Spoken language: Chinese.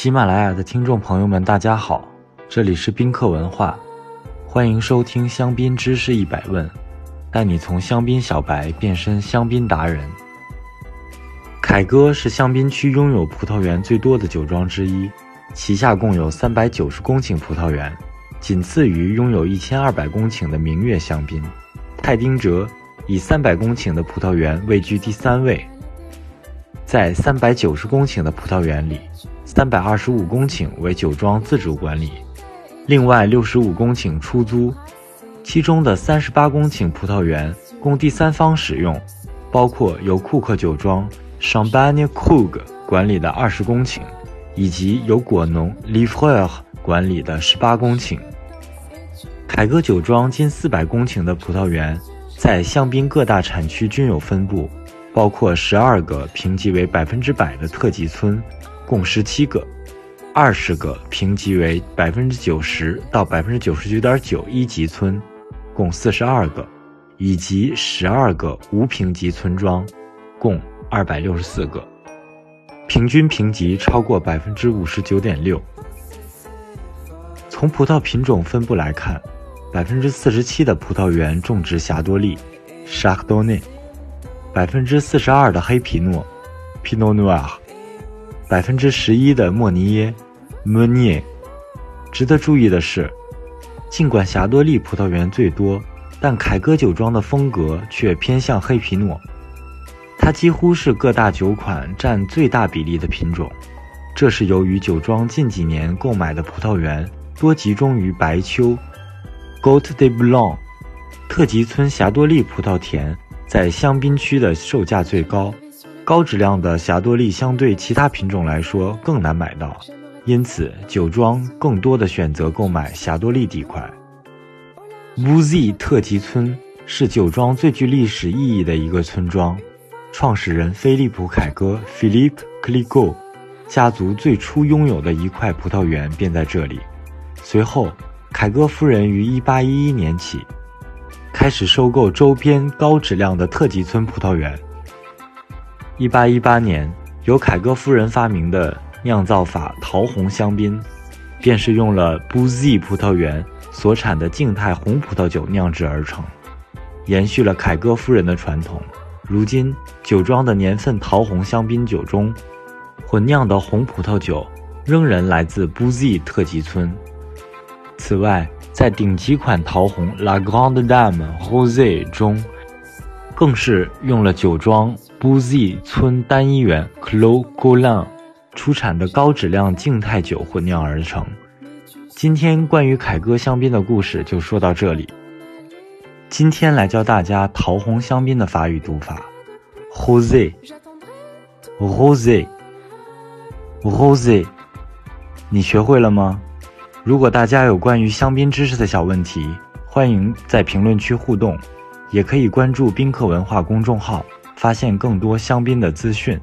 喜马拉雅的听众朋友们，大家好，这里是宾客文化，欢迎收听香槟知识一百问，带你从香槟小白变身香槟达人。凯歌是香槟区拥有葡萄园最多的酒庄之一，旗下共有三百九十公顷葡萄园，仅次于拥有一千二百公顷的明月香槟。泰丁哲以三百公顷的葡萄园位居第三位。在三百九十公顷的葡萄园里，三百二十五公顷为酒庄自主管理，另外六十五公顷出租，其中的三十八公顷葡萄园供第三方使用，包括由库克酒庄 Champagne Krug 管理的二十公顷，以及由果农 Livre 管理的十八公顷。凯歌酒庄近四百公顷的葡萄园，在香槟各大产区均有分布。包括十二个评级为百分之百的特级村，共十七个；二十个评级为百分之九十到百分之九十九点九一级村，共四十二个；以及十二个无评级村庄，共二百六十四个，平均评级超过百分之五十九点六。从葡萄品种分布来看，百分之四十七的葡萄园种植霞多丽 （Chardonnay）。百分之四十二的黑皮诺，Pinot Noir，百分之十一的莫尼耶，Meunier。值得注意的是，尽管霞多丽葡萄园最多，但凯歌酒庄的风格却偏向黑皮诺，它几乎是各大酒款占最大比例的品种。这是由于酒庄近几年购买的葡萄园多集中于白丘 g o t de Blanc） 特级村霞多丽葡萄田。在香槟区的售价最高，高质量的霞多丽相对其他品种来说更难买到，因此酒庄更多的选择购买霞多丽底块。Wuzi 特级村是酒庄最具历史意义的一个村庄，创始人菲利普·凯歌 （Philip Clicquot） 家族最初拥有的一块葡萄园便在这里。随后，凯歌夫人于1811年起。开始收购周边高质量的特级村葡萄园。一八一八年，由凯歌夫人发明的酿造法桃红香槟，便是用了 b o z 葡萄园所产的静态红葡萄酒酿制而成，延续了凯歌夫人的传统。如今，酒庄的年份桃红香槟酒中，混酿的红葡萄酒仍然来自 b o z 特级村。此外，在顶级款桃红 La Grande Dame Rosé 中，更是用了酒庄 Bouzy 村单一园 c l o g o l a n 出产的高质量静态酒混酿而成。今天关于凯歌香槟的故事就说到这里。今天来教大家桃红香槟的法语读法：Rosé，Rosé，Rosé，你学会了吗？如果大家有关于香槟知识的小问题，欢迎在评论区互动，也可以关注宾客文化公众号，发现更多香槟的资讯。